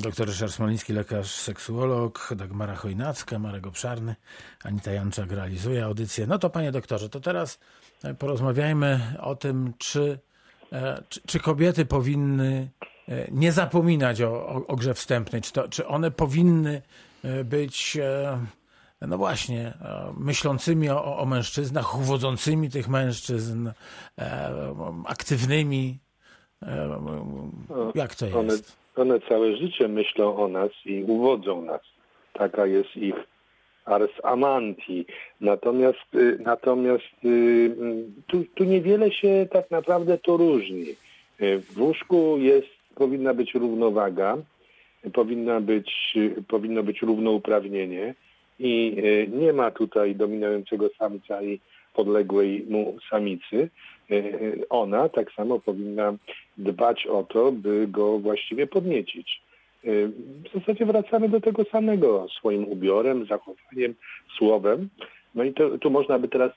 Doktor Ryszard Smoliński, lekarz, seksuolog, Dagmara Chojnacka, Marek Obszarny, Anita Janczak realizuje audycję. No to panie doktorze, to teraz e, porozmawiajmy o tym, czy, e, czy, czy kobiety powinny e, nie zapominać o, o, o grze wstępnej, czy, to, czy one powinny być no właśnie, myślącymi o, o mężczyznach, uwodzącymi tych mężczyzn, aktywnymi. Jak to jest? One całe życie myślą o nas i uwodzą nas. Taka jest ich ars amanti. Natomiast, y, natomiast y, tu, tu niewiele się tak naprawdę to różni. Y, w łóżku jest, powinna być równowaga, powinna być, powinno być równouprawnienie i nie ma tutaj dominującego samca i podległej mu samicy. E, ona tak samo powinna dbać o to, by go właściwie podniecić. E, w zasadzie wracamy do tego samego swoim ubiorem, zachowaniem, słowem. No i to, tu można by teraz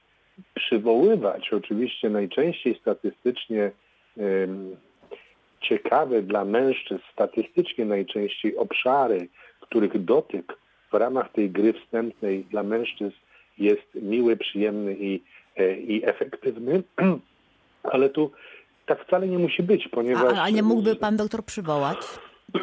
przywoływać oczywiście najczęściej statystycznie ciekawe dla mężczyzn, statystycznie najczęściej obszary, których dotyk w ramach tej gry wstępnej dla mężczyzn jest miły, przyjemny i, e, i efektywny. Ale tu tak wcale nie musi być, ponieważ... A, a nie mógłby pan doktor przywołać?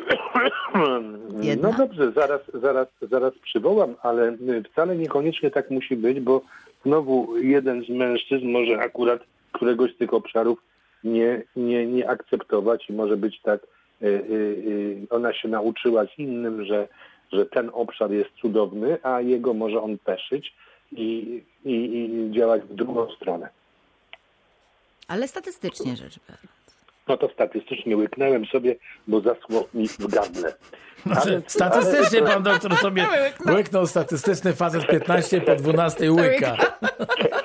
No dobrze, zaraz, zaraz, zaraz przywołam, ale wcale niekoniecznie tak musi być, bo znowu jeden z mężczyzn może akurat któregoś z tych obszarów nie, nie, nie akceptować i może być tak, y, y, y, ona się nauczyła z innym, że, że ten obszar jest cudowny, a jego może on peszyć i, i, i działać w drugą stronę. Ale statystycznie rzecz biorąc. No to statystycznie łyknęłem sobie, bo zaschło mi w gardle. Znaczy, statystycznie ale... pan doktor sobie łyknął statystyczny facet 15 po 12 łyka.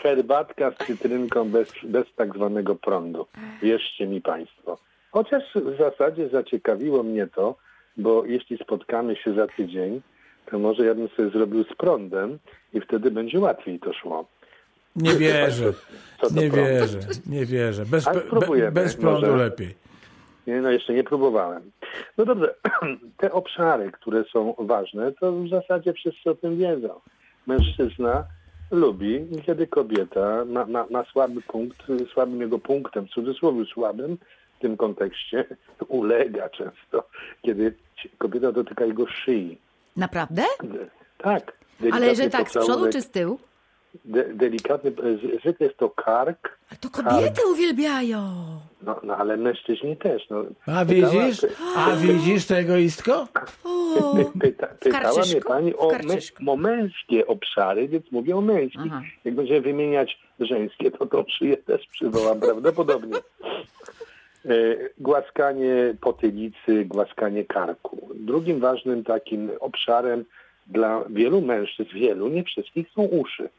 Herbatka z cytrynką bez, bez tak zwanego prądu. Wierzcie mi państwo. Chociaż w zasadzie zaciekawiło mnie to, bo jeśli spotkamy się za tydzień, to może ja bym sobie zrobił z prądem i wtedy będzie łatwiej to szło. Nie wierzę. Nie wierzę, nie wierzę. Bez, be, bez prądu może. lepiej. Nie, no jeszcze nie próbowałem. No dobrze, te obszary, które są ważne, to w zasadzie wszyscy o tym wiedzą. Mężczyzna lubi, kiedy kobieta ma, ma, ma słaby punkt, słabym jego punktem, w cudzysłowie słabym, w tym kontekście ulega często, kiedy kobieta dotyka jego szyi. Naprawdę? Tak. Ale że tak, z przodu czy z tyłu? De, delikatny, zwykle jest to kark. A to kobiety kark. uwielbiają. No, no ale mężczyźni też. No. A widzisz? A widzisz to egoistko? Pyta, pytała mnie pani o, o męskie obszary, więc mówię o męskich. Aha. Jak będziemy wymieniać żeńskie, to tą szyję też przywołam prawdopodobnie. E, głaskanie potylicy, głaskanie karku. Drugim ważnym takim obszarem dla wielu mężczyzn, wielu, nie wszystkich, są uszy.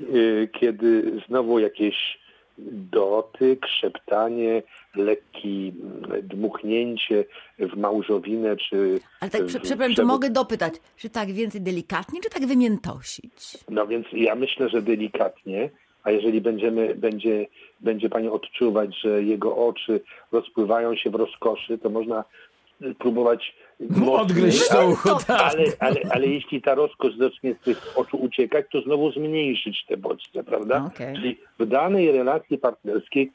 Y, kiedy znowu jakieś dotyk, szeptanie, lekkie dmuchnięcie w małżowinę, czy... Ale tak, przepraszam, czy mogę dopytać, czy tak więcej delikatnie, czy tak wymiętosić? No więc ja myślę, że delikatnie, a jeżeli będziemy, będzie, będzie pani odczuwać, że jego oczy rozpływają się w rozkoszy, to można próbować Odgryźć to ucho, tak. Ale, ale, ale jeśli ta rozkosz zacznie z tych oczu uciekać, to znowu zmniejszyć te bodźce, prawda? Okay. Czyli w danej relacji partnerskiej,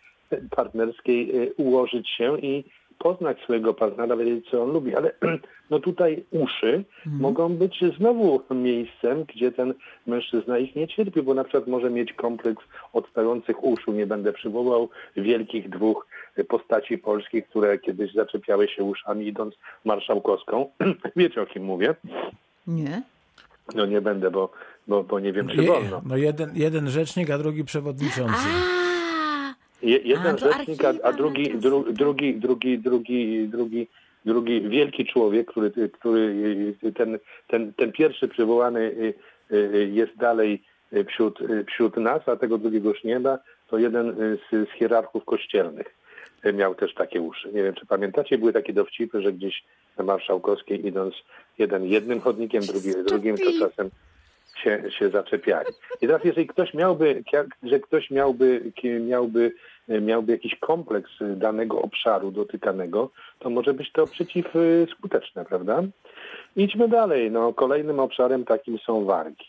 partnerskiej e, ułożyć się i poznać swojego partnera, wiedzieć, co on lubi. Ale no tutaj uszy mhm. mogą być znowu miejscem, gdzie ten mężczyzna ich nie cierpi, bo na przykład może mieć kompleks odstających uszu. Nie będę przywołał wielkich dwóch postaci polskich, które kiedyś zaczepiały się uszami idąc marszałkowską. Wiecie o kim mówię? Nie. No nie będę, bo, bo, bo nie wiem, czy wolno. No jeden, jeden rzecznik, a drugi przewodniczący. A, jeden a, rzecznik, a, a drugi, dru, drugi, drugi, drugi, drugi, drugi wielki człowiek, który, który ten, ten, ten pierwszy przywołany y, y, jest dalej wśród, wśród nas, a tego drugiego już nie ma, to jeden z, z hierarchów kościelnych miał też takie uszy. Nie wiem, czy pamiętacie, były takie dowcipy, że gdzieś na Marszałkowskiej idąc jeden jednym chodnikiem, drugi drugim, to czasem się, się zaczepiali. I teraz jeżeli ktoś miałby, że ktoś miałby, miałby, miałby jakiś kompleks danego obszaru dotykanego, to może być to przeciwskuteczne, prawda? Idźmy dalej. No, kolejnym obszarem takim są wargi.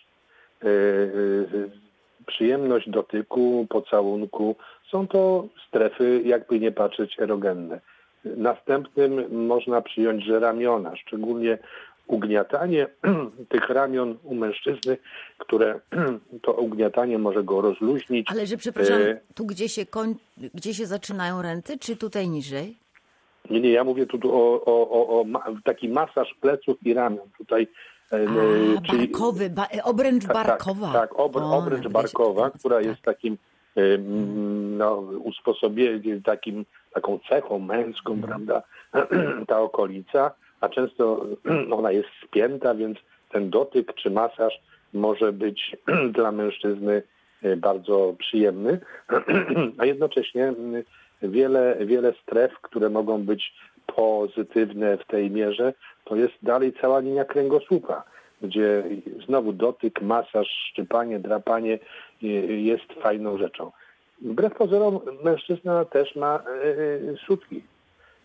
Przyjemność dotyku, pocałunku są to strefy, jakby nie patrzeć, erogenne. Następnym można przyjąć, że ramiona, szczególnie ugniatanie tych ramion u mężczyzny, które to ugniatanie może go rozluźnić. Ale że przepraszam, e, tu gdzie się, koń, gdzie się zaczynają ręce, czy tutaj niżej? Nie, nie, ja mówię tu o, o, o, o taki masaż pleców i ramion. Tutaj A, czyli, barkowy, ba, obręcz tak, tak, barkowa. Tak, tak obr, obręcz barkowa, która jest takim no, usposobieniem, takim, taką cechą męską, mhm. prawda, ta okolica, a często ona jest spięta, więc ten dotyk czy masaż może być dla mężczyzny e, bardzo przyjemny, a jednocześnie wiele, wiele stref, które mogą być pozytywne w tej mierze, to jest dalej cała linia kręgosłupa, gdzie znowu dotyk, masaż, szczypanie, drapanie jest fajną rzeczą. Wbrew pozorom mężczyzna też ma e, sutki.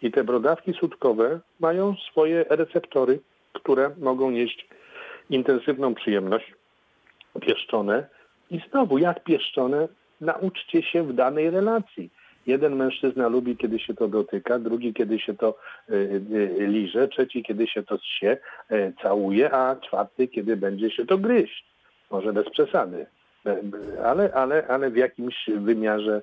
I te brodawki sutkowe mają swoje receptory, które mogą nieść intensywną przyjemność, pieszczone. I znowu, jak pieszczone, nauczcie się w danej relacji. Jeden mężczyzna lubi, kiedy się to dotyka, drugi, kiedy się to y, y, liże, trzeci, kiedy się to się y, całuje, a czwarty, kiedy będzie się to gryźć. Może bez przesady ale, ale, ale w jakimś wymiarze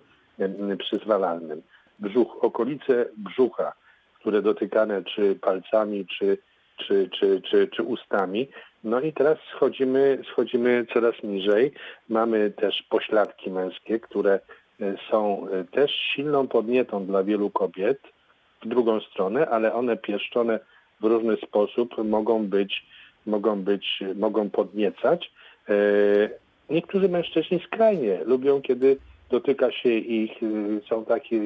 przyzwalalnym. Brzuch, okolice brzucha, które dotykane czy palcami, czy, czy, czy, czy, czy ustami. No i teraz schodzimy, schodzimy coraz niżej. Mamy też pośladki męskie, które są e, też silną podnietą dla wielu kobiet w drugą stronę, ale one pieszczone w różny sposób mogą być, mogą być, mogą podniecać. E, Niektórzy mężczyźni skrajnie lubią, kiedy dotyka się ich, są takie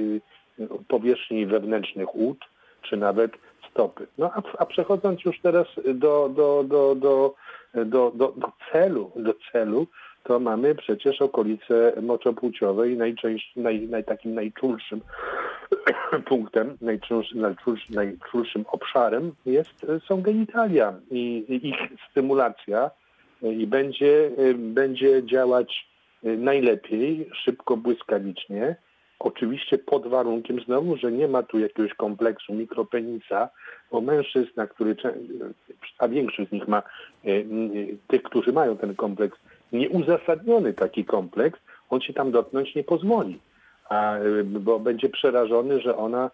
powierzchni wewnętrznych łód, czy nawet stopy. No a, a przechodząc już teraz do, do, do, do, do, do, do celu, do celu, to mamy przecież okolice moczopłciowej, najczęściej, naj, naj, takim najczulszym punktem, najczulszym, najczulszym, najczulszym obszarem jest, są genitalia i ich stymulacja i będzie, będzie działać najlepiej, szybko, błyskawicznie. Oczywiście pod warunkiem znowu, że nie ma tu jakiegoś kompleksu mikropenisa, bo mężczyzna, który, a większość z nich ma, y, tych, którzy mają ten kompleks, nieuzasadniony taki kompleks, on się tam dotknąć nie pozwoli, a, bo będzie przerażony, że ona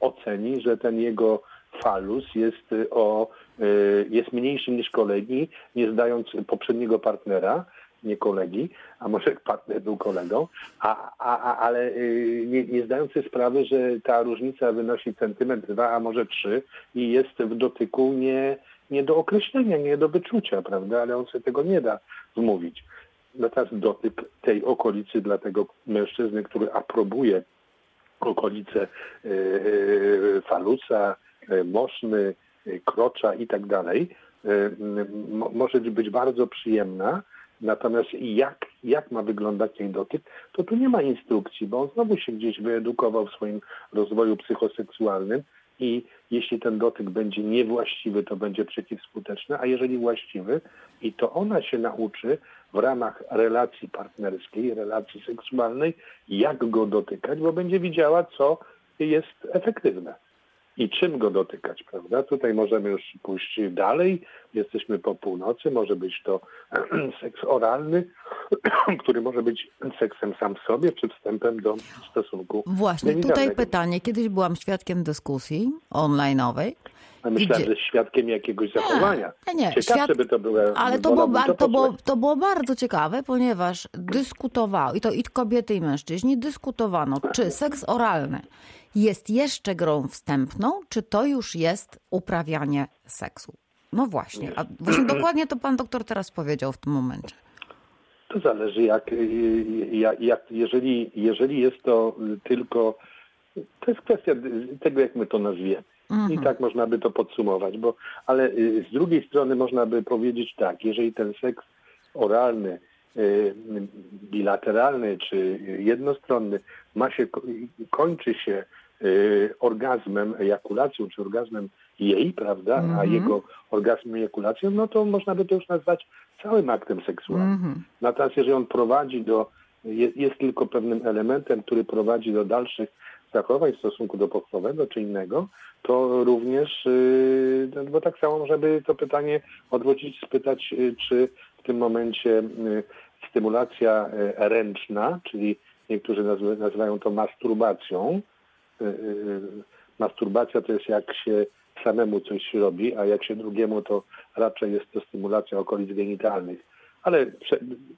oceni, że ten jego falus jest, y, o, y, jest mniejszy niż kolegi, nie zdając poprzedniego partnera, nie kolegi, a może partner był kolegą, a, a, ale y, nie, nie zdając sobie sprawy, że ta różnica wynosi centymetr, dwa, a może trzy i jest w dotyku nie, nie do określenia, nie do wyczucia, prawda, ale on sobie tego nie da wmówić. Natomiast dotyk tej okolicy dla tego mężczyzny, który aprobuje okolice falusa, E, moszny, e, krocza i tak dalej, e, może być bardzo przyjemna, natomiast jak, jak ma wyglądać ten dotyk, to tu nie ma instrukcji, bo on znowu się gdzieś wyedukował w swoim rozwoju psychoseksualnym i jeśli ten dotyk będzie niewłaściwy, to będzie przeciwskuteczny, a jeżeli właściwy, i to ona się nauczy w ramach relacji partnerskiej, relacji seksualnej, jak go dotykać, bo będzie widziała, co jest efektywne i czym go dotykać, prawda? Tutaj możemy już pójść dalej, jesteśmy po północy, może być to seks oralny, który może być seksem sam w sobie, czy wstępem do stosunku Właśnie, tutaj pytanie. Kiedyś byłam świadkiem dyskusji online'owej. Myślałem, gdzie... że świadkiem jakiegoś zachowania. Nie, nie, Ciekawe, świad... by to było. Ale to było, to, to, było, to było bardzo ciekawe, ponieważ dyskutowało, i to i kobiety, i mężczyźni, dyskutowano, czy seks oralny jest jeszcze grą wstępną, czy to już jest uprawianie seksu? No właśnie, a właśnie dokładnie to pan doktor teraz powiedział w tym momencie. To zależy, jak, jak, jak jeżeli, jeżeli jest to tylko, to jest kwestia tego, jak my to nazwiemy. Mhm. I tak można by to podsumować, bo, ale y, z drugiej strony można by powiedzieć tak, jeżeli ten seks oralny, y, bilateralny czy jednostronny ma się, kończy się orgazmem, ejakulacją czy orgazmem jej, prawda, a Mhm. jego orgazmem, ejakulacją, no to można by to już nazwać całym aktem seksualnym. Mhm. Natomiast jeżeli on prowadzi do, je- jest tylko pewnym elementem, który prowadzi do dalszych zachowań w stosunku do pochwowego czy innego, to również, yy, no bo tak samo można by to pytanie odwrócić, spytać, yy, czy w tym momencie stymulacja ręczna, czyli niektórzy nazywają to masturbacją, masturbacja to jest jak się samemu coś robi, a jak się drugiemu, to raczej jest to stymulacja okolic genitalnych. Ale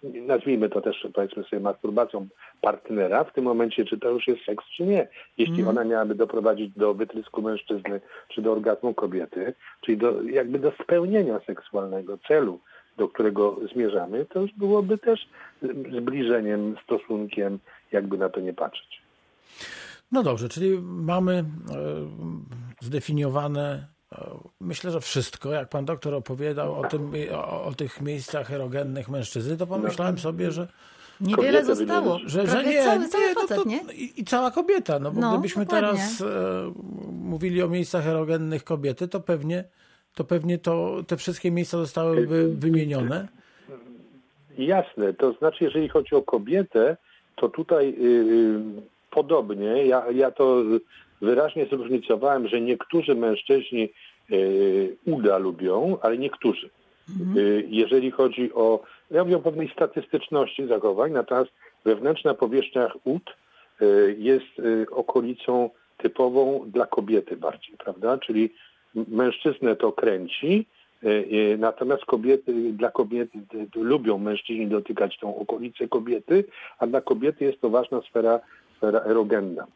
nazwijmy to też, powiedzmy sobie, masturbacją partnera w tym momencie, czy to już jest seks, czy nie. Jeśli ona miałaby doprowadzić do wytrysku mężczyzny, czy do orgazmu kobiety, czyli do, jakby do spełnienia seksualnego celu, do którego zmierzamy, to już byłoby też zbliżeniem, stosunkiem, jakby na to nie patrzeć. No dobrze, czyli mamy e, zdefiniowane, e, myślę, że wszystko. Jak pan doktor opowiadał o, tym, o, o tych miejscach erogennych mężczyzny, to pomyślałem sobie, że, Niewiele zostało. że, że nie, cały, cały nie, no facet, to, nie? I, I cała kobieta. No bo No, gdybyśmy dokładnie. teraz e, mówili o miejscach erogennych kobiety, to pewnie to, pewnie to te wszystkie miejsca zostałyby wymienione. Jasne, to znaczy, jeżeli chodzi o kobietę, to tutaj yy, podobnie, ja, ja to wyraźnie zróżnicowałem, że niektórzy mężczyźni yy, uda lubią, ale niektórzy. Yy, jeżeli chodzi o, ja mówię o pewnej statystyczności zachowań, natomiast wewnętrzna powierzchnia ud yy, jest okolicą typową dla kobiety bardziej, prawda? Czyli mężczyznę to kręci, E, e, Natomiast kobiety, dla kobiety lubią mężczyźni dotykać tą okolicę kobiety, a dla kobiety jest to ważna sfera, sfera erogenna.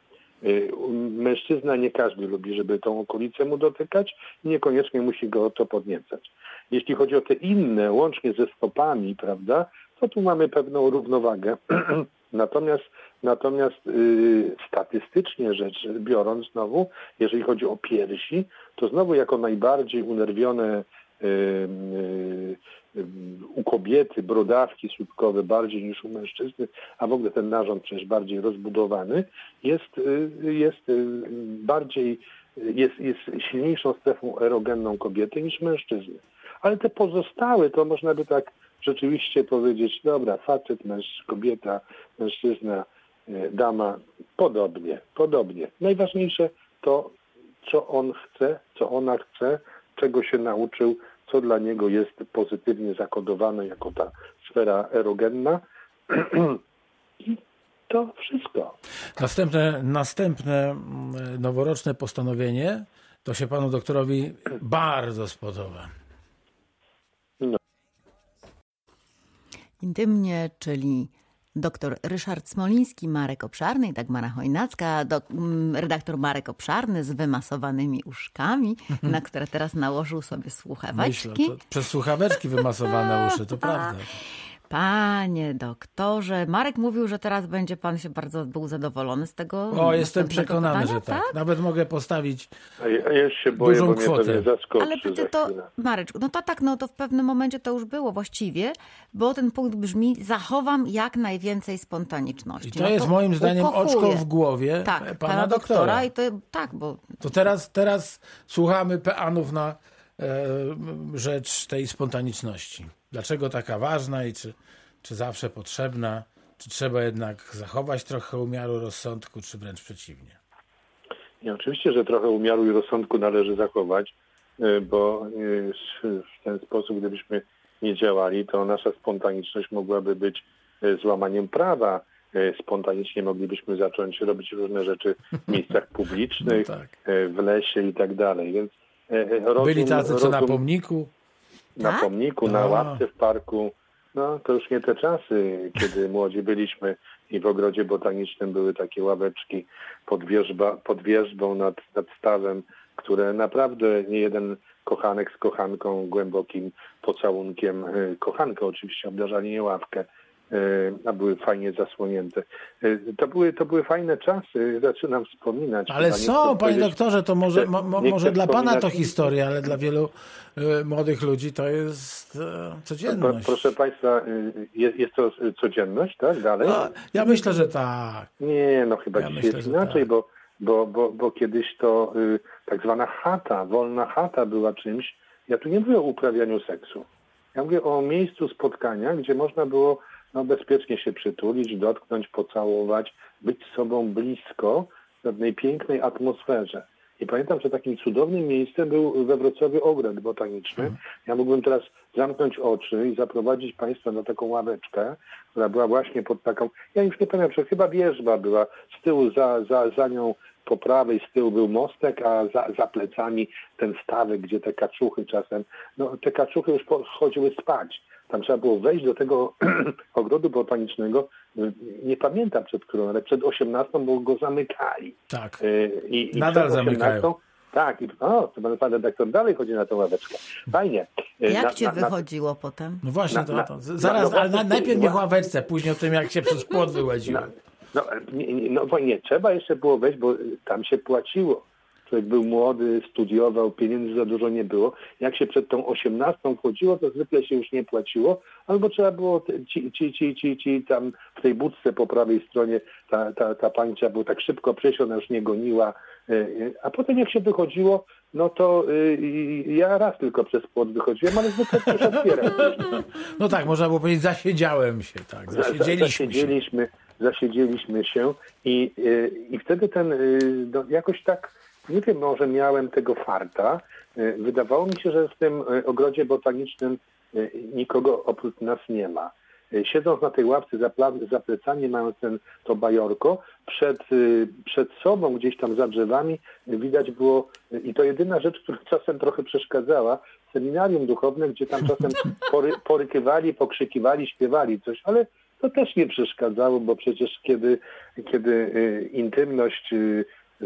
U- Mężczyzna nie każdy lubi, żeby tą okolicę mu dotykać niekoniecznie musi go o to podniecać. Jeśli chodzi o te inne, łącznie ze stopami, prawda, to tu mamy pewną równowagę. natomiast natomiast y, statystycznie rzecz biorąc znowu, jeżeli chodzi o piersi, to znowu jako najbardziej unerwione y, y, y, u kobiety brodawki słupkowe bardziej niż u mężczyzny, a w ogóle ten narząd przecież bardziej rozbudowany, jest, y, jest y, bardziej, jest, jest silniejszą strefą erogenną kobiety niż mężczyzny. Ale te pozostałe, to można by tak rzeczywiście powiedzieć, dobra, facet, kobieta, mężczyzna, y, dama, podobnie, podobnie. Najważniejsze to, co on chce, co ona chce, czego się nauczył, co dla niego jest pozytywnie zakodowane jako ta sfera erogenna. I to wszystko. Następne, następne mm, noworoczne postanowienie to się panu doktorowi bardzo spodoba. Intymnie, czyli dr Ryszard Smoliński, Marek Obszarny i Dagmara Chojnacka, do, mm, redaktor Marek Obszarny z wymasowanymi uszkami, na które teraz nałożył sobie Myślę, słuchaweczki. to przez słuchaweczki wymasowane uszy, to prawda. Panie doktorze, Marek mówił, że teraz będzie pan się bardzo był zadowolony z tego. O, jestem przekonany, pytania, że tak. Nawet mogę postawić A ja, ja się boję, Dużą bo mnie kwotę. Ale przecież to. Mareczku, no to tak, no to w pewnym momencie to już było właściwie, bo ten punkt brzmi, zachowam jak najwięcej spontaniczności. I to No jest moim zdaniem ukochuję. oczko w głowie tak, pana, doktora. I to, tak, bo To teraz, teraz słuchamy peanów na e, rzecz tej spontaniczności. Dlaczego taka ważna i czy, czy zawsze potrzebna? Czy trzeba jednak zachować trochę umiaru rozsądku, czy wręcz przeciwnie? Nie, oczywiście, że trochę umiaru i rozsądku należy zachować, y, bo y, w ten sposób, gdybyśmy nie działali, to nasza spontaniczność mogłaby być y, złamaniem prawa. Spontanicznie moglibyśmy zacząć robić różne rzeczy w miejscach publicznych, No tak. w lesie i tak dalej. Więc rozum, Byli tacy, co na rozum- pomniku. Na Tak? pomniku, na A. ławce w parku. No to już nie te czasy, kiedy młodzi byliśmy i w ogrodzie botanicznym były takie ławeczki pod, wierzba, pod wierzbą nad, nad stawem, które naprawdę nie jeden kochanek z kochanką głębokim pocałunkiem, y, kochankę oczywiście obdarzali nie ławkę, a były fajnie zasłonięte. To były, to były fajne czasy, zaczynam wspominać. Ale są, panie doktorze, to może, mo, może dla pana to historia, ale dla wielu młodych ludzi to jest codzienność. Proszę państwa, jest, jest to codzienność, tak? Dalej? No, ja myślę, że tak. Nie, no chyba ja dzisiaj myślę, jest inaczej, tak. bo, bo, bo, bo kiedyś to y, tak zwana chata, wolna chata była czymś, ja tu nie mówię o uprawianiu seksu. Ja mówię o miejscu spotkania, gdzie można było no, bezpiecznie się przytulić, dotknąć, pocałować, być sobą blisko w pewnej pięknej atmosferze. I pamiętam, że takim cudownym miejscem był we Wrocławiu ogród botaniczny. Ja mógłbym teraz zamknąć oczy i zaprowadzić Państwa na taką ławeczkę, która była właśnie pod taką, ja już nie pamiętam, że chyba wierzba była, z tyłu za, za, za nią po prawej z tyłu był mostek, a za, za plecami ten stawek, gdzie te kaczuchy czasem, no te kaczuchy już chodziły spać. Tam trzeba było wejść do tego ogrodu botanicznego, nie pamiętam przed którą, ale przed 18, bo go zamykali. Tak. Y, I, i Nadal zamykają. Tak, i o, to pan redaktor dalej chodzi na tę ławeczkę. Fajnie. Y, jak na, cię na, wychodziło na, potem? No właśnie, to, to, zaraz, ale najpierw niech ławeczce, później o tym, jak się przez płot wyłaziłem. No, no, no nie, trzeba jeszcze było wejść, bo tam się płaciło. Człowiek był młody, studiował, pieniędzy za dużo nie było. Jak się przed tą osiemnastą chodziło, to zwykle się już nie płaciło, albo trzeba było ci, ci, ci, ci, ci tam w tej budce po prawej stronie ta, ta, ta trzeba było tak szybko przejść, ona już nie goniła. E, e, a potem jak się wychodziło, no to y, ja raz tylko przez płot wychodziłem, ale zwykle też otwierałem. No tak, można było powiedzieć, zasiedziałem się, tak, zasiedzieliśmy, zasiedzieliśmy się. Zasiedzieliśmy się i, y, i wtedy ten, y, no, jakoś tak nie wiem, może miałem tego farta. E, wydawało mi się, że w tym e, ogrodzie botanicznym e, nikogo oprócz nas nie ma. Siedząc na tej ławce za, za plecami, mając ten, to bajorko, przed, przed sobą, gdzieś tam za drzewami, widać było, i to jedyna rzecz, która czasem trochę przeszkadzała, seminarium duchowne, gdzie tam czasem pory, porykywali, pokrzykiwali, śpiewali coś, ale to też nie przeszkadzało, bo przecież kiedy, kiedy intymność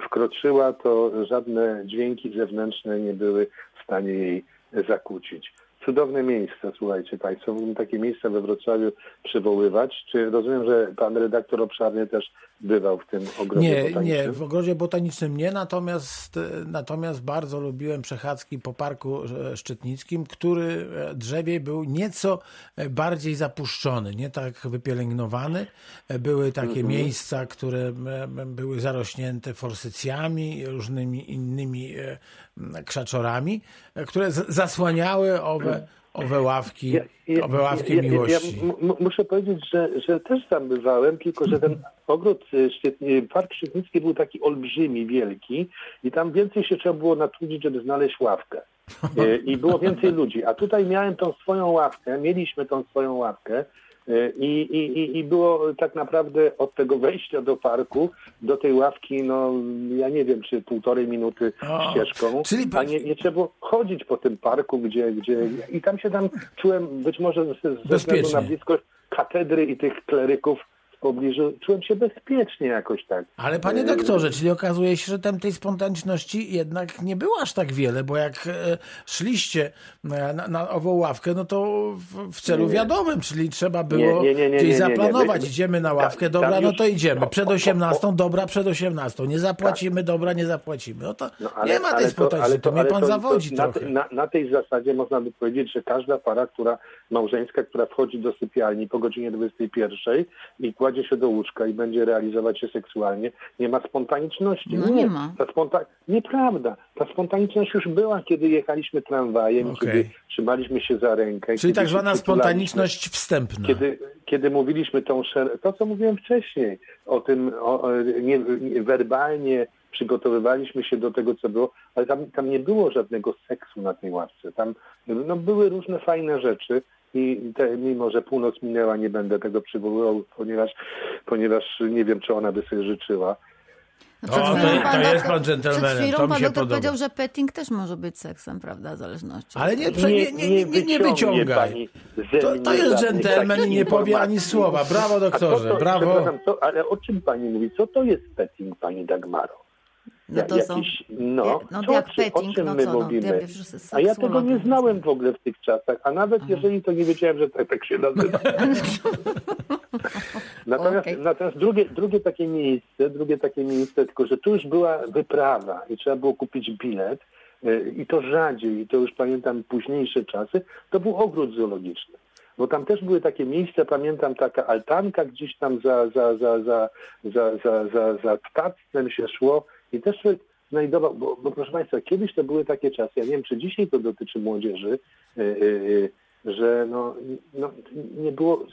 wkroczyła, to żadne dźwięki zewnętrzne nie były w stanie jej zakłócić. Cudowne miejsca, słuchajcie Państwo. Mógłbym takie miejsca we Wrocławiu przywoływać. Czy rozumiem, że pan redaktor obszarny też bywał w tym ogrodzie nie, botanicznym? Nie, w ogrodzie botanicznym nie, natomiast, natomiast bardzo lubiłem przechadzki po Parku Szczytnickim, który e, drzewiej był nieco e, bardziej zapuszczony, nie tak wypielęgnowany. E, były takie mhm. miejsca, które były zarośnięte forsycjami, różnymi innymi krzaczorami, które zasłaniały owe owe ławki, ja, owe ławki ja, miłości. Ja, muszę powiedzieć, że, że też tam bywałem, tylko że ten ogród, y, park Szczytnicki był taki olbrzymi, wielki i tam więcej się trzeba było natrudzić, żeby znaleźć ławkę. Y, I było więcej ludzi. A tutaj miałem tą swoją ławkę, mieliśmy tą swoją ławkę i, i, I było tak naprawdę od tego wejścia do parku, do tej ławki, no ja nie wiem, czy półtorej minuty o, ścieżką, czyli... a nie, nie trzeba chodzić po tym parku, gdzie, gdzie... I tam się tam czułem, być może ze, ze względu na bliskość katedry i tych kleryków, pobliżu, czułem się bezpiecznie jakoś tak. Ale panie e, doktorze, czyli okazuje się, że tam tej spontaniczności jednak nie było aż tak wiele, bo jak e, szliście na, na ową ławkę, no to w, w celu nie, wiadomym, czyli trzeba było nie, nie, gdzieś zaplanować. Idziemy na ławkę, dobra, no to idziemy. Przed 18, dobra, przed 18. Nie zapłacimy, tak. dobra, nie zapłacimy. No to no, ale, nie ma tej spontaniczności, to, to, mnie pan to, zawodzi to, trochę. Na, na, tej zasadzie można by powiedzieć, że każda para, która małżeńska, która wchodzi do sypialni po godzinie 21 i kładzie kładzie się do łóżka i będzie realizować się seksualnie, nie ma spontaniczności. No nie, ma. Ta sponta... Nieprawda. Ta spontaniczność już była, kiedy jechaliśmy tramwajem, okay. kiedy trzymaliśmy się za rękę. Czyli tak zwana spontaniczność wstępna. Kiedy, kiedy mówiliśmy tą szer... to, co mówiłem wcześniej, o tym o, nie, nie, werbalnie przygotowywaliśmy się do tego, co było, ale tam, tam nie było żadnego seksu na tej ławce. Tam no, były różne fajne rzeczy, i te, mimo, że północ minęła, nie będę tego przywoływał, ponieważ, ponieważ nie wiem, czy ona by sobie życzyła. No o, to, to jest pan dżentelmenem, Przed chwilą pan doktor powiedział, że petting też może być seksem, prawda, zależności. Ale nie, nie, nie, nie, nie wyciągaj. To, to jest dżentelmen i nie powie ani słowa. Brawo doktorze, to, brawo. ale o czym pani mówi? Co to jest petting, pani Dagmaro? No to są... jakiś, no, no co, jak o czym- petting, o czym no my co, no, mówimy? że a ja tego nie znałem w ogóle w tych czasach, a nawet jeżeli to nie wiedziałem, że tak, tak się nazywa. Natomiast, Okej. natomiast drugie, drugie takie miejsce, drugie takie miejsce, tylko że tu już była wyprawa i trzeba było kupić bilet y, i to rzadziej, i to już pamiętam późniejsze czasy, to był ogród zoologiczny. Bo tam też były takie miejsca, pamiętam taka altanka gdzieś tam za, za, za, za, za, za, za, za stactwem się szło i też człowiek znajdował, bo, bo proszę Państwa, kiedyś to były takie czasy, ja nie wiem, czy dzisiaj to dotyczy młodzieży, y, y, y, że no, no, nie było,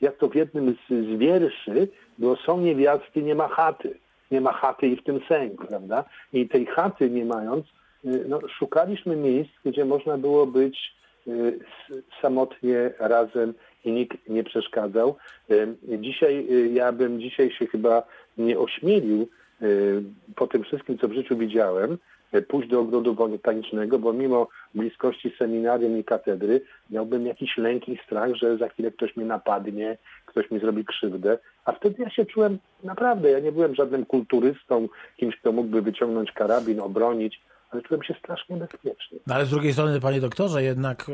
jak to w jednym z, z wierszy, było są niewiasty, nie ma chaty. Nie ma chaty i w tym sęk, prawda? I tej chaty nie mając, no, szukaliśmy miejsc, gdzie można było być samotnie razem i nikt nie przeszkadzał. Dzisiaj, ja bym dzisiaj się chyba nie ośmielił po tym wszystkim, co w życiu widziałem, y, pójść do ogrodu botanicznego, bo mimo bliskości seminarium i katedry miałbym jakiś lęk i strach, że za chwilę ktoś mnie napadnie, ktoś mi zrobi krzywdę. A wtedy ja się czułem naprawdę, ja nie byłem żadnym kulturystą, kimś, kto mógłby wyciągnąć karabin, obronić, ale czułem się strasznie bezpiecznie. No ale z drugiej strony, panie doktorze, jednak e,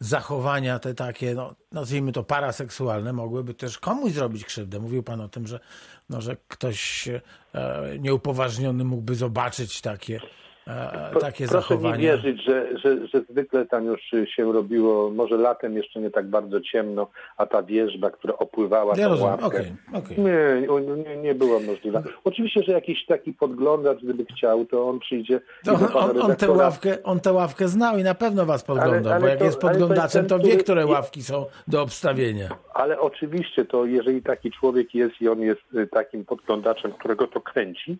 zachowania te takie, no, nazwijmy to paraseksualne, mogłyby też komuś zrobić krzywdę. Mówił pan o tym, że, no, że ktoś e, nieupoważniony mógłby zobaczyć takie, e, takie Proszę zachowania. mi wierzyć, że, że, że zwykle tam już się robiło, może latem jeszcze nie tak bardzo ciemno, a ta wierzba, która opływała Ja tą rozumiem, ławkę, okej, okej. Nie, nie, nie było możliwe. Oczywiście, że jakiś taki podglądacz, gdyby chciał, to on przyjdzie To on, on, on, tę ławkę, on tę ławkę znał i na pewno was podglądał, bo jak to- jest podglądaczem, to wie, które ławki są do obstawienia. Ale oczywiście to, jeżeli taki człowiek jest i on jest y, takim podglądaczem, którego to kręci,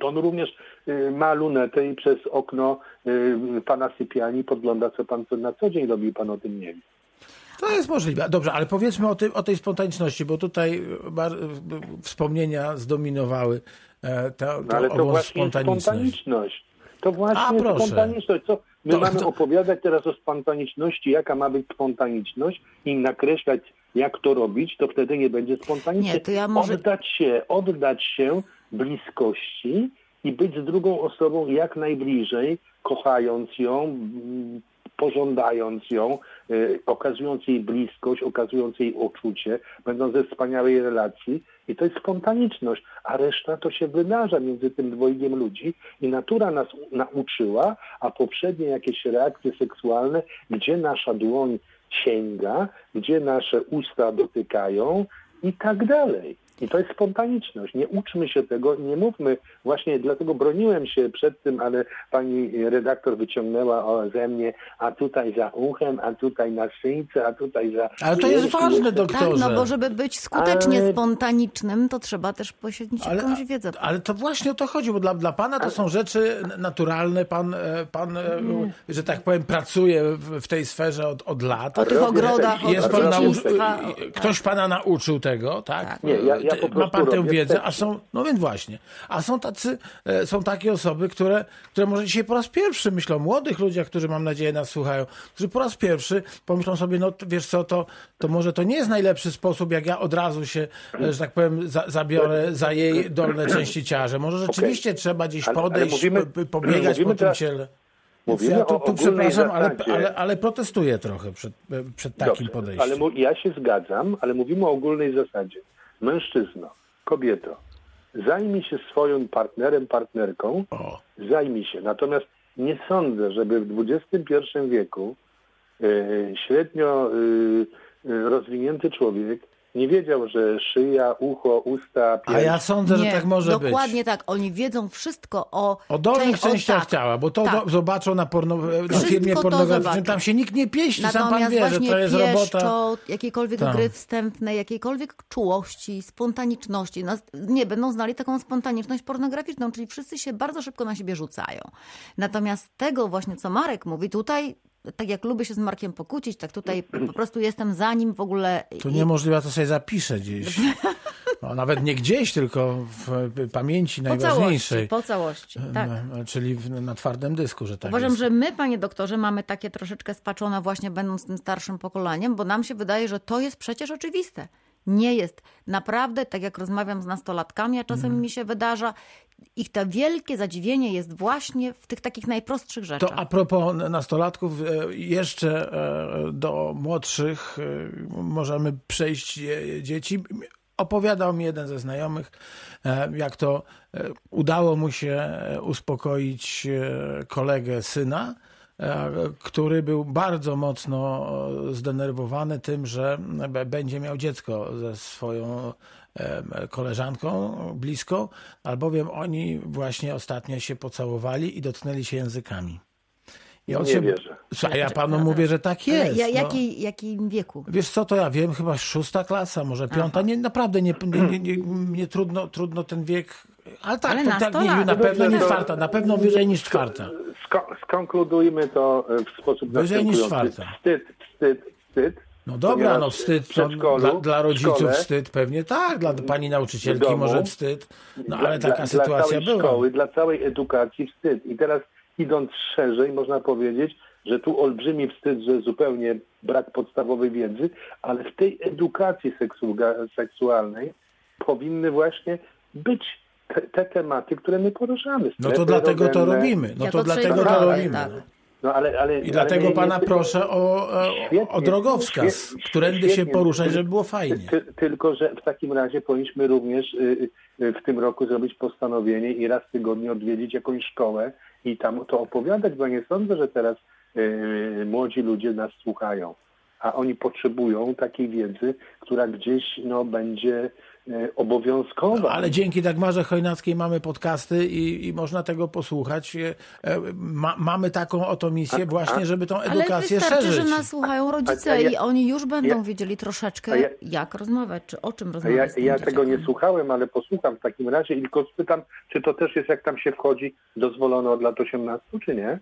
to on również y, ma lunetę i przez okno y, pana sypialni podgląda, co pan co na co dzień robi, pan o tym nie wie. To jest możliwe. Dobrze, ale powiedzmy o, tym, o tej spontaniczności, bo tutaj e, wspomnienia zdominowały e, to, No, to ale to właśnie spontaniczność. spontaniczność. To właśnie A, spontaniczność. Co my To- mamy to- opowiadać teraz o spontaniczności, jaka ma być spontaniczność i nakreślać, jak to robić, to wtedy nie będzie spontanicznie. Nie, to ja może- Oddać się, oddać się bliskości i być z drugą osobą jak najbliżej, kochając ją, pożądając ją, y, okazując jej bliskość, okazując jej uczucie, będąc ze wspaniałej relacji. I to jest spontaniczność, a reszta to się wydarza między tym dwojgiem ludzi i natura nas nauczyła, a poprzednie jakieś reakcje seksualne, gdzie nasza dłoń sięga, gdzie nasze usta dotykają i tak dalej. I to jest spontaniczność. Nie uczmy się tego, nie mówmy. Właśnie dlatego broniłem się przed tym, ale pani redaktor wyciągnęła o, ze mnie, a tutaj za uchem, a tutaj na szyjce, a tutaj za... Ale to jest ważne, jeszcze- doktorze. Tak, no bo żeby być skutecznie Ale- spontanicznym, to trzeba też posiąść Ale, jakąś wiedzę. ale to właśnie o to chodzi, bo dla, dla pana to są rzeczy naturalne. Pan, e, pan e, że tak powiem, pracuje w, w tej sferze od, od lat. Po tych ogrodach, Jest od pan nauczy, dzieciństwa. ktoś pana nauczył tego, tak? Tak. Nie, ja- ja Ma pan tę wiedzę, a są, no więc właśnie, a są tacy, e, są takie osoby, które, które może dzisiaj po raz pierwszy myślą, młodych ludziach, którzy mam nadzieję nas słuchają, którzy po raz pierwszy pomyślą sobie, no wiesz co, to, to może to nie jest najlepszy sposób, jak ja od razu się, e, że tak powiem, za, zabiorę za jej dolne części ciaże. Może rzeczywiście trzeba gdzieś Ale- ale podejść, mówimy- pobiegać mówimy po tym teraz- ciele. Mówimy ja tu, tu przepraszam, ale, ale, ale protestuję trochę przed, przed takim Dobrze, podejściem. Ale ja się zgadzam, ale mówimy o ogólnej zasadzie. Mężczyzno, kobieto, zajmij się swoim partnerem, partnerką, O. zajmij się. Natomiast nie sądzę, żeby w XXI wieku e, średnio e, e, rozwinięty człowiek nie wiedział, że szyja, ucho, usta, pierś... A ja sądzę, że Nie, tak może być. Dokładnie tak. Oni wiedzą wszystko o... O dolnych część- o częściach tak. ciała, bo to Tak. do, zobaczą na, porno, na pornograficznym, zobaczą. tam się nikt nie pieści, sam pan Natomiast wie, że właśnie to jest robota. pieszczot, jakiekolwiek Tak. gry wstępne, jakiejkolwiek czułości, spontaniczności. No, nie będą znali taką spontaniczność pornograficzną, czyli wszyscy się bardzo szybko na siebie rzucają. Natomiast tego właśnie, co Marek mówi, tutaj tak jak lubię się z Markiem pokłócić, tak tutaj po prostu jestem za nim w ogóle. To niemożliwe, to sobie zapiszę gdzieś. No, nawet nie gdzieś, tylko w pamięci po najważniejszej. całości, po całości, tak. No, czyli na twardym dysku, że tak Uważam, jest. że my, panie doktorze, mamy takie troszeczkę spaczone właśnie będąc tym starszym pokoleniem, bo nam się wydaje, że to jest przecież oczywiste. Nie jest. Naprawdę, tak jak rozmawiam z nastolatkami, a czasem Mhm. mi się wydarza, ich to wielkie zadziwienie jest właśnie w tych takich najprostszych rzeczach. To a propos nastolatków, e, jeszcze e, do młodszych e, możemy przejść dzieci. Opowiadał mi jeden ze znajomych, jak to udało mu się uspokoić kolegę syna, który był bardzo mocno zdenerwowany tym, że będzie miał dziecko ze swoją koleżanką bliską, albowiem oni właśnie ostatnio się pocałowali i dotknęli się językami. I on nie się... wierzę. A ja panu mówię, że tak jest. Ja, jakiej, no. jakim wieku? Wiesz co, to ja wiem, chyba szósta klasa, może piąta. Nie, naprawdę nie, nie, nie, nie, trudno, trudno ten wiek... Ale tak, Ale to, tak nie, na pewno nie czwarta, na pewno wyżej niż czwarta. Skonkludujmy to w sposób Wyżej niż czwarta. Wstyd, wstyd, wstyd no dobra, no wstyd dla, dla, rodziców szkole, wstyd pewnie tak, dla pani nauczycielki domu, może wstyd, no ale taka dla, sytuacja dla była. szkoły, dla całej edukacji wstyd. I teraz idąc szerzej można powiedzieć, że tu olbrzymi wstyd, że zupełnie brak podstawowej wiedzy, ale w tej edukacji seksualnej powinny właśnie być te, te, tematy, które my poruszamy. No to dlatego to robimy. No to dlatego to robimy. Tak. No, ale, ale, I dlatego ale pana proszę o, świetnie, o drogowskaz, świetnie, którędy się poruszać, żeby było fajnie. Ty, tylko, że w takim razie powinniśmy również y, y, w tym roku zrobić postanowienie i raz w tygodniu odwiedzić jakąś szkołę i tam to opowiadać, bo nie sądzę, że teraz y, młodzi ludzie nas słuchają, a oni potrzebują takiej wiedzy, która gdzieś no, będzie E, obowiązkowa. Ale dzięki Dagmarze Chojnackiej mamy podcasty i, i można tego posłuchać. E, e, ma, mamy taką oto misję właśnie, żeby tą edukację Ale wystarczy, szerzyć. że nas słuchają rodzice a, a ja, i oni już będą ja, wiedzieli troszeczkę, ja, jak rozmawiać, czy o czym rozmawiać. Ja, ja tego nie słuchałem, ale posłucham w takim razie i tylko spytam, czy to też jest, jak tam się wchodzi, dozwolone od lat 18, czy nie?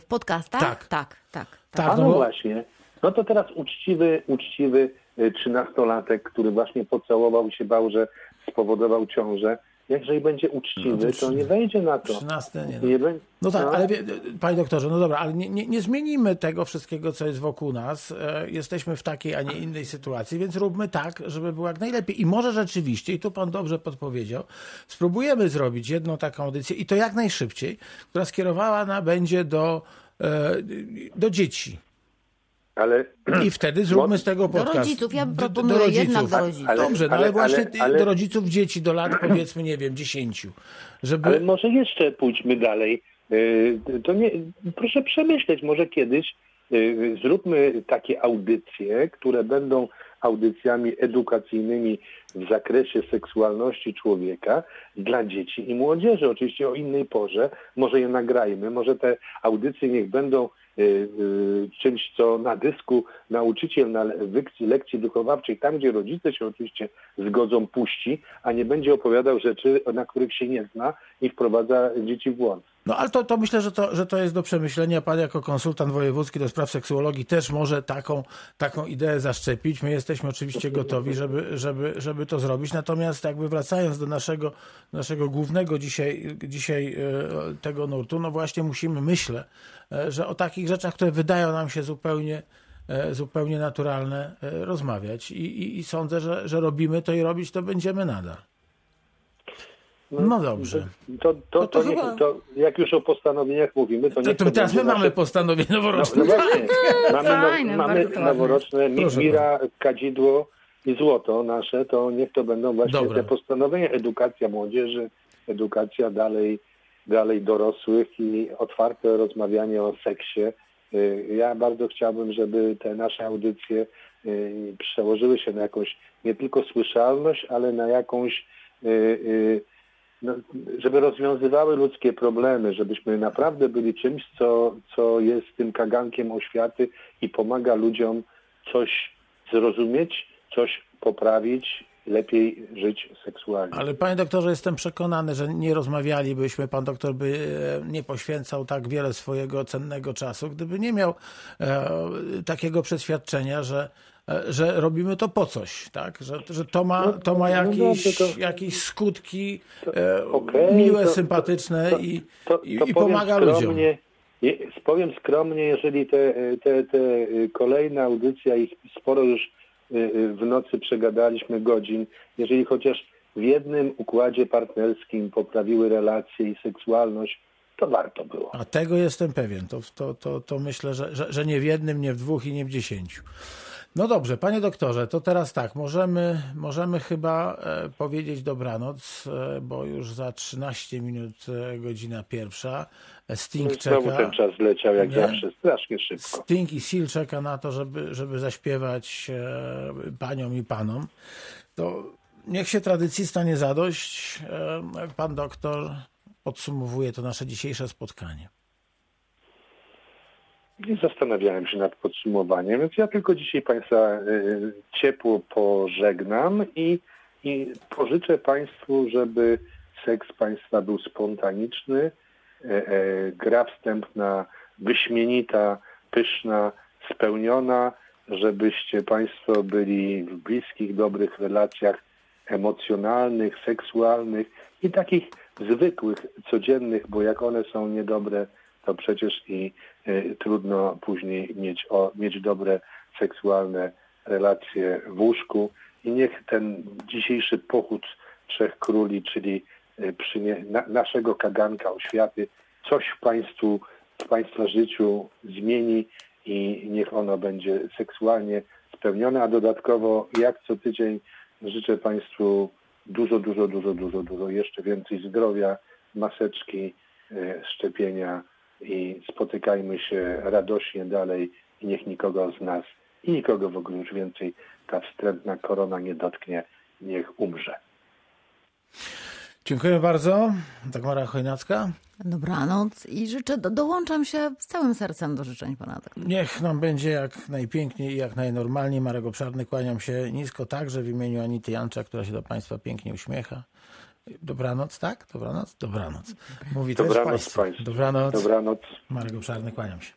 W podcastach? Tak. Tak, tak. tak. A no, no właśnie. No to teraz uczciwy, uczciwy trzynastolatek, który właśnie pocałował się bał, że spowodował ciążę, jeżeli będzie uczciwy, no to, to, nie wejdzie na to. 13 nie. No, nie będzie, no tak, no. ale wie, panie doktorze, no dobra, ale nie, nie, nie, zmienimy tego wszystkiego, co jest wokół nas. E, jesteśmy w takiej, a nie innej sytuacji, więc róbmy tak, żeby było jak najlepiej. I może rzeczywiście, i tu pan dobrze podpowiedział, spróbujemy zrobić jedną taką audycję i to jak najszybciej, która skierowana będzie do, e, do dzieci ale... I wtedy zróbmy z tego podcast. Do rodziców, ja proponuję do, do rodziców. jednak do rodziców. Ale, Dobrze, no ale, ale właśnie ale, do rodziców dzieci do lat powiedzmy, nie wiem, dziesięciu. Żeby... Ale może jeszcze pójdźmy dalej. Y, to nie, proszę przemyśleć, może kiedyś y, zróbmy takie audycje, które będą audycjami edukacyjnymi w zakresie seksualności człowieka dla dzieci i młodzieży. Oczywiście o innej porze, może je nagrajmy, może te audycje niech będą czymś, co na dysku nauczyciel na lekcji, lekcji wychowawczej, tam gdzie rodzice się oczywiście zgodzą, puści, a nie będzie opowiadał rzeczy, na których się nie zna i wprowadza dzieci w błąd. No ale to, to myślę, że to, że to jest do przemyślenia. Pan jako konsultant wojewódzki do spraw seksuologii też może taką, taką ideę zaszczepić. My jesteśmy oczywiście gotowi, żeby, żeby, żeby to zrobić. Natomiast jakby wracając do naszego, naszego głównego dzisiaj, dzisiaj e, tego nurtu, no właśnie musimy, myślę, e, że o takich rzeczach, które wydają nam się zupełnie e, zupełnie naturalne rozmawiać i, i, i sądzę, że, że robimy to i robić to będziemy nadal. No, no dobrze. To, to, to, to, chyba... to, jak już o postanowieniach mówimy, to nie. To, teraz my nasze... mamy postanowienie noworoczne. No, no właśnie. mamy, no, Fajne, mamy noworoczne Mira, kadzidło i złoto nasze, to niech to będą właśnie Dobra. te postanowienia. Edukacja młodzieży, edukacja dalej, dalej dorosłych i otwarte rozmawianie o seksie. Y, ja bardzo chciałbym, żeby te nasze audycje y, przełożyły się na jakąś nie tylko słyszalność, ale na jakąś y, no, żeby rozwiązywały ludzkie problemy, żebyśmy naprawdę byli czymś, co, co jest tym kagankiem oświaty i pomaga ludziom coś zrozumieć, coś poprawić, lepiej żyć seksualnie. Ale panie doktorze, jestem przekonany, że nie rozmawialibyśmy, pan doktor by e, nie poświęcał tak wiele swojego cennego czasu, gdyby nie miał e, takiego przeświadczenia, że że robimy to po coś, tak? Że, że to ma, no, to ma no jakieś, to, jakieś skutki e, okay, miłe, to, sympatyczne to, i, i, pomaga ludziom. Powiem skromnie, jeżeli te, te, te kolejne audycje, ich sporo już e, w nocy przegadaliśmy godzin, jeżeli chociaż w jednym układzie partnerskim poprawiły relacje i seksualność, to warto było. A tego jestem pewien. To, to, to, to myślę, że, że, że nie w jednym, nie w dwóch i nie w dziesięciu. No dobrze, panie doktorze, to teraz tak, możemy, możemy chyba e, powiedzieć dobranoc, e, bo już za 13 minut e, godzina pierwsza. Sting Znowu czeka. ten czas leciał jak Nie? zawsze, strasznie szybko. Sting i Seal czeka na to, żeby, żeby zaśpiewać paniom i panom. To niech się tradycji stanie zadość. Pan doktor podsumowuje to nasze dzisiejsze spotkanie. Nie zastanawiałem się nad podsumowaniem, więc ja tylko dzisiaj Państwa y, ciepło pożegnam i, i pożyczę Państwu, żeby seks Państwa był spontaniczny, e, e, gra wstępna, wyśmienita, pyszna, spełniona, żebyście Państwo byli w bliskich, dobrych relacjach emocjonalnych, seksualnych i takich zwykłych, codziennych, bo jak one są niedobre, to przecież i y, trudno później mieć, o, mieć dobre seksualne relacje w łóżku. I niech ten dzisiejszy pochód Trzech Króli, czyli y, przynie, na, naszego kaganka oświaty, coś w Państwu, w Państwa życiu zmieni i niech ono będzie seksualnie spełnione, a dodatkowo jak co tydzień życzę Państwu dużo, dużo, dużo, dużo, dużo, jeszcze więcej zdrowia, maseczki, e, szczepienia i spotykajmy się radośnie dalej i niech nikogo z nas i nikogo w ogóle już więcej ta wstrętna korona nie dotknie, niech umrze. Dziękuję bardzo. Dagmara Chojnacka. Dobranoc i życzę, do, dołączam się z całym sercem do życzeń pana. Niech nam będzie jak najpiękniej i jak najnormalniej. Marek Obszarny, kłaniam się nisko także w imieniu Anity Jancza, która się do Państwa pięknie uśmiecha. Dobranoc, tak? Dobranoc? Dobranoc. Mówi też Dobranoc Państwu. Państwu. Dobranoc. Dobranoc. Marek Obszarny, kłaniam się.